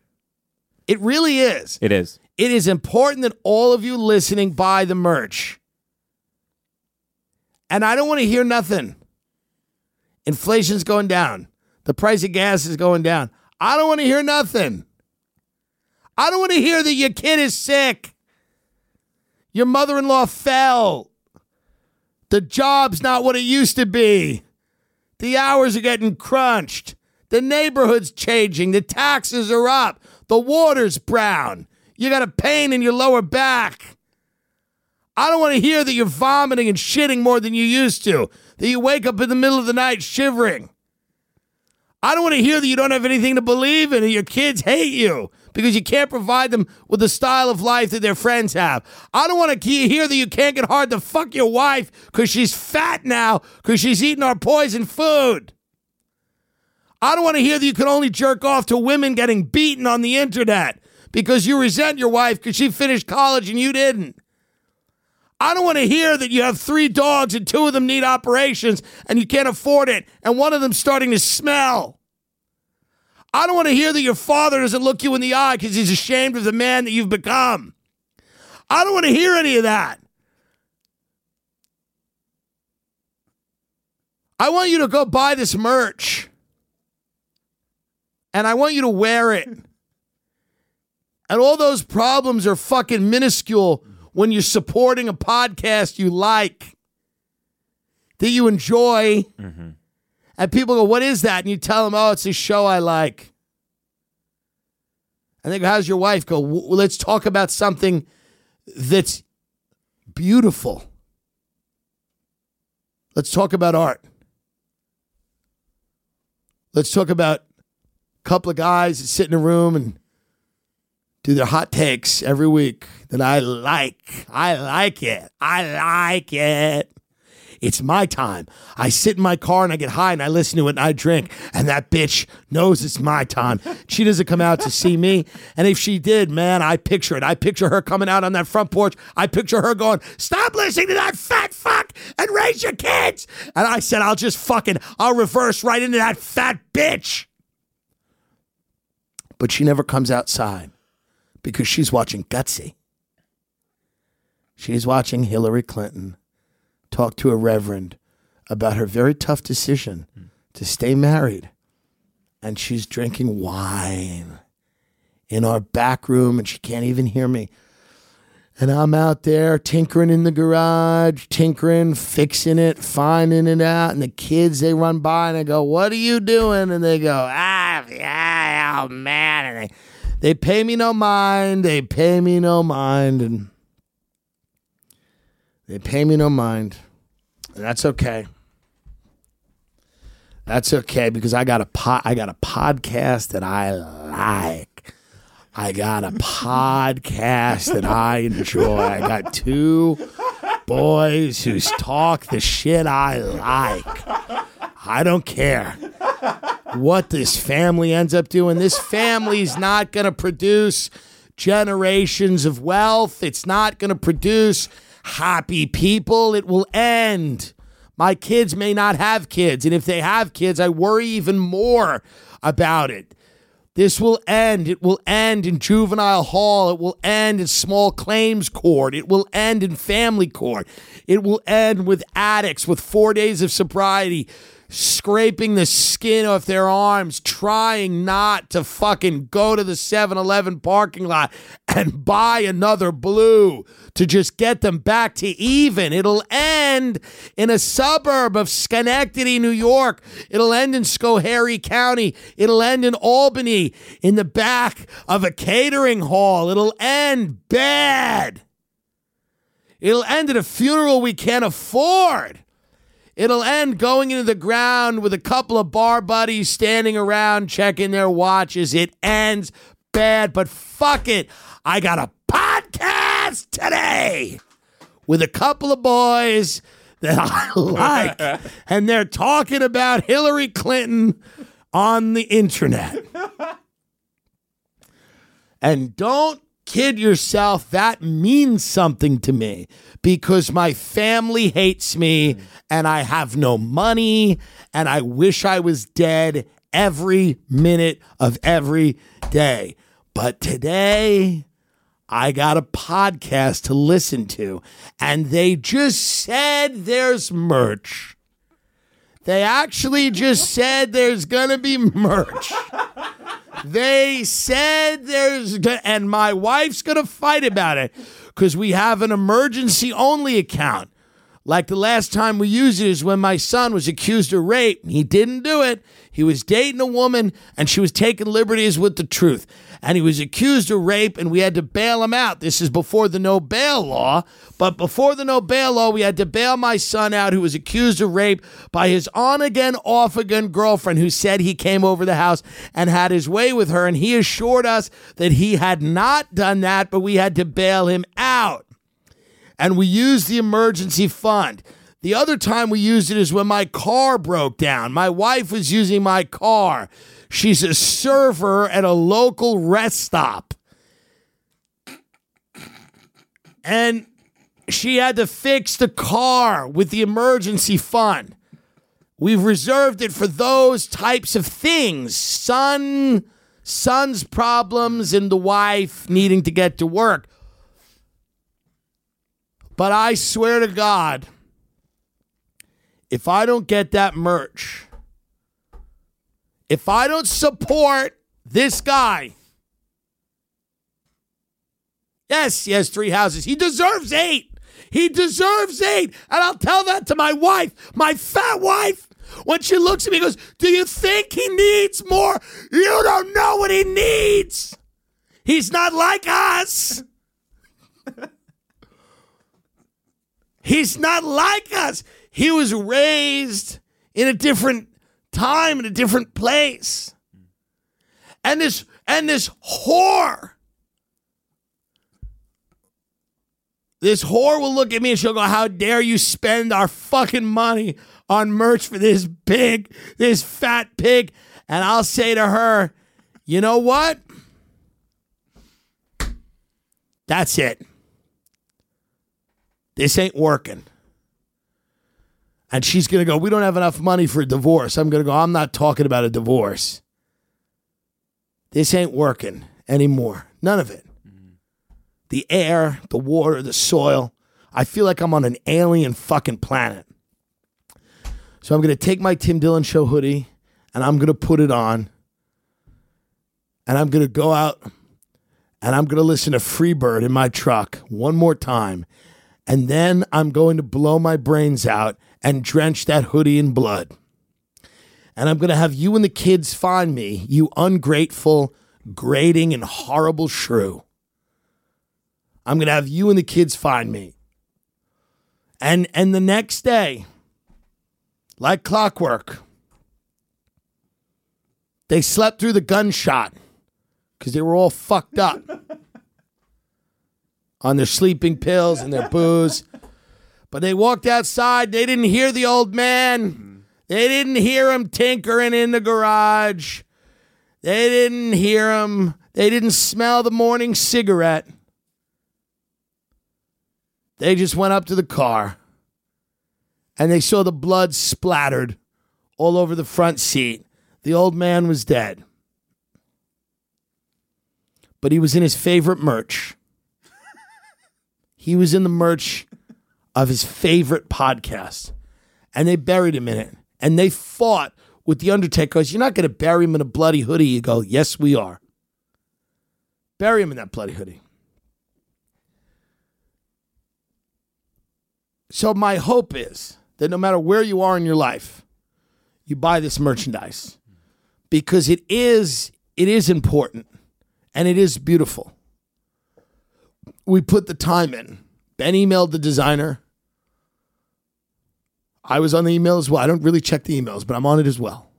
It really is. It is. It is important that all of you listening buy the merch. And I don't want to hear nothing. Inflation's going down. The price of gas is going down. I don't want to hear nothing. I don't want to hear that your kid is sick. Your mother in law fell. The job's not what it used to be. The hours are getting crunched. The neighborhood's changing. The taxes are up. The water's brown. You got a pain in your lower back. I don't want to hear that you're vomiting and shitting more than you used to, that you wake up in the middle of the night shivering. I don't want to hear that you don't have anything to believe in and your kids hate you because you can't provide them with the style of life that their friends have. I don't want to hear that you can't get hard to fuck your wife because she's fat now because she's eating our poison food. I don't want to hear that you can only jerk off to women getting beaten on the internet because you resent your wife because she finished college and you didn't. I don't want to hear that you have three dogs and two of them need operations and you can't afford it and one of them's starting to smell. I don't want to hear that your father doesn't look you in the eye because he's ashamed of the man that you've become. I don't want to hear any of that. I want you to go buy this merch and I want you to wear it. And all those problems are fucking minuscule when you're supporting a podcast you like, that you enjoy. Mm-hmm. And people go, What is that? And you tell them, Oh, it's a show I like. And they go, How's your wife? Go, well, Let's talk about something that's beautiful. Let's talk about art. Let's talk about a couple of guys that sit in a room and do their hot takes every week that I like. I like it. I like it. It's my time. I sit in my car and I get high and I listen to it and I drink. And that bitch knows it's my time. She doesn't come out to see me. And if she did, man, I picture it. I picture her coming out on that front porch. I picture her going, Stop listening to that fat fuck and raise your kids. And I said, I'll just fucking, I'll reverse right into that fat bitch. But she never comes outside because she's watching Gutsy. She's watching Hillary Clinton talk to a reverend about her very tough decision to stay married. And she's drinking wine in our back room and she can't even hear me. And I'm out there tinkering in the garage, tinkering, fixing it, finding it out. And the kids, they run by and I go, What are you doing? And they go, Ah, yeah, oh man. And they, they pay me no mind. They pay me no mind. And they pay me no mind. And that's okay. That's okay because I got a po- I got a podcast that I like. I got a podcast that I enjoy. I got two boys who talk the shit I like. I don't care what this family ends up doing. This family's not going to produce generations of wealth. It's not going to produce happy people. It will end. My kids may not have kids. And if they have kids, I worry even more about it. This will end. It will end in juvenile hall. It will end in small claims court. It will end in family court. It will end with addicts with four days of sobriety scraping the skin off their arms, trying not to fucking go to the 7 Eleven parking lot and buy another blue to just get them back to even. It'll end in a suburb of Schenectady, New York. It'll end in Schoharie County. It'll end in Albany in the back of a catering hall. It'll end bad. It'll end at a funeral we can't afford. It'll end going into the ground with a couple of bar buddies standing around checking their watches. It ends bad, but fuck it. I got a podcast today with a couple of boys that I [LAUGHS] like, [LAUGHS] and they're talking about Hillary Clinton on the internet. And don't kid yourself, that means something to me because my family hates me and I have no money and I wish I was dead every minute of every day. But today, I got a podcast to listen to, and they just said there's merch. They actually just said there's gonna be merch. They said there's, and my wife's gonna fight about it because we have an emergency only account. Like the last time we used it is when my son was accused of rape. He didn't do it. He was dating a woman and she was taking liberties with the truth. And he was accused of rape and we had to bail him out. This is before the no bail law. But before the no bail law, we had to bail my son out who was accused of rape by his on again, off again girlfriend who said he came over the house and had his way with her. And he assured us that he had not done that, but we had to bail him out and we used the emergency fund. The other time we used it is when my car broke down. My wife was using my car. She's a server at a local rest stop. And she had to fix the car with the emergency fund. We've reserved it for those types of things. Son, son's problems and the wife needing to get to work. But I swear to God, if I don't get that merch, if I don't support this guy, yes, he has three houses. He deserves eight. He deserves eight. And I'll tell that to my wife, my fat wife. When she looks at me and goes, Do you think he needs more? You don't know what he needs. He's not like us. He's not like us. He was raised in a different time, in a different place. And this and this whore This whore will look at me and she'll go, How dare you spend our fucking money on merch for this pig, this fat pig? And I'll say to her, You know what? That's it. This ain't working. And she's going to go, We don't have enough money for a divorce. I'm going to go, I'm not talking about a divorce. This ain't working anymore. None of it. Mm-hmm. The air, the water, the soil. I feel like I'm on an alien fucking planet. So I'm going to take my Tim Dillon Show hoodie and I'm going to put it on. And I'm going to go out and I'm going to listen to Freebird in my truck one more time. And then I'm going to blow my brains out and drench that hoodie in blood. And I'm going to have you and the kids find me, you ungrateful, grating, and horrible shrew. I'm going to have you and the kids find me. And and the next day, like clockwork, they slept through the gunshot because they were all fucked up [LAUGHS] on their sleeping pills and their booze. [LAUGHS] But they walked outside. They didn't hear the old man. They didn't hear him tinkering in the garage. They didn't hear him. They didn't smell the morning cigarette. They just went up to the car and they saw the blood splattered all over the front seat. The old man was dead. But he was in his favorite merch. he was in the merch of his favorite podcast. And they buried him in it. And they fought with The Undertaker because you're not going to bury him in a bloody hoodie. You go, yes, we are. Bury him in that bloody hoodie. So my hope is that no matter where you are in your life, you buy this merchandise because it is it is important and it is beautiful. We put the time in. Ben emailed the designer. I was on the email as well. I don't really check the emails, but I'm on it as well.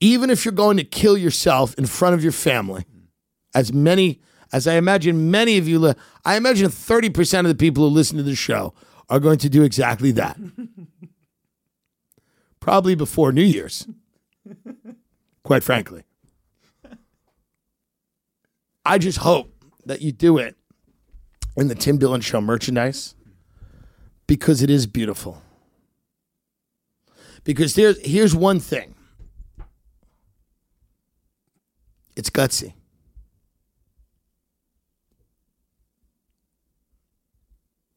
Even if you're going to kill yourself in front of your family, as many as I imagine many of you, li- I imagine 30% of the people who listen to the show are going to do exactly that. [LAUGHS] Probably before New Year's, quite frankly. I just hope that you do it in the Tim Dillon Show merchandise because it is beautiful. Because there's here's one thing. It's gutsy.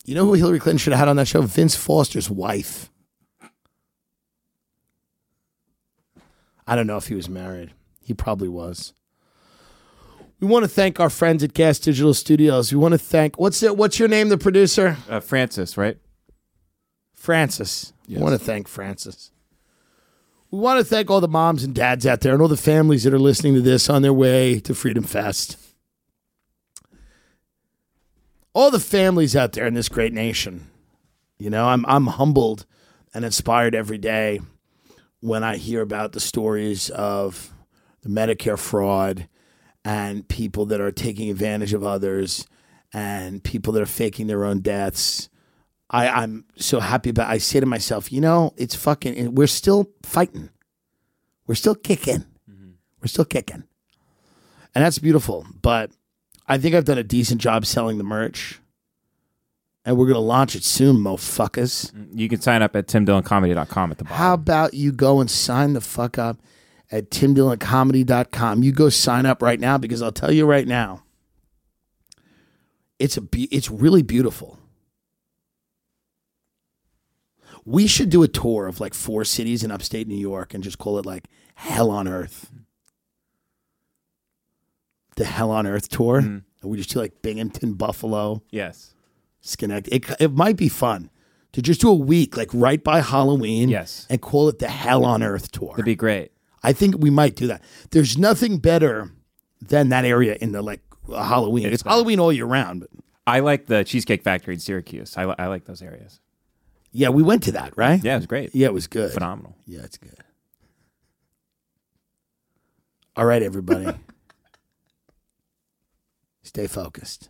You know who Hillary Clinton should have had on that show? Vince Foster's wife. I don't know if he was married. He probably was. We want to thank our friends at Gas Digital Studios. We want to thank what's it? What's your name? The producer, Uh, Francis, right? Francis. We want to thank Francis. We want to thank all the moms and dads out there and all the families that are listening to this on their way to Freedom Fest. All the families out there in this great nation. You know, I'm I'm humbled and inspired every day when I hear about the stories of the Medicare fraud and people that are taking advantage of others and people that are faking their own deaths. I, I'm so happy about I say to myself, you know, it's fucking we're still fighting. We're still kicking. Mm-hmm. We're still kicking. And that's beautiful. But I think I've done a decent job selling the merch. And we're gonna launch it soon, motherfuckers. Mm, you can sign up at timdilloncomedy.com at the bottom. How about you go and sign the fuck up at timdilloncomedy.com? You go sign up right now because I'll tell you right now, it's a be- it's really beautiful. We should do a tour of like four cities in upstate New York and just call it like Hell on Earth. The Hell on Earth tour. Mm-hmm. And we just do like Binghamton, Buffalo, yes. Schenectady. It, it might be fun to just do a week, like right by Halloween. Yes. And call it the Hell on Earth tour. That'd be great. I think we might do that. There's nothing better than that area in the like Halloween. It's, Halloween all year round, but I like the Cheesecake Factory in Syracuse. I, li- I like those areas. Yeah, we went to that, right? Yeah, it was great. Yeah, it was good. Phenomenal. Yeah, it's good. All right, everybody. [LAUGHS] Stay focused.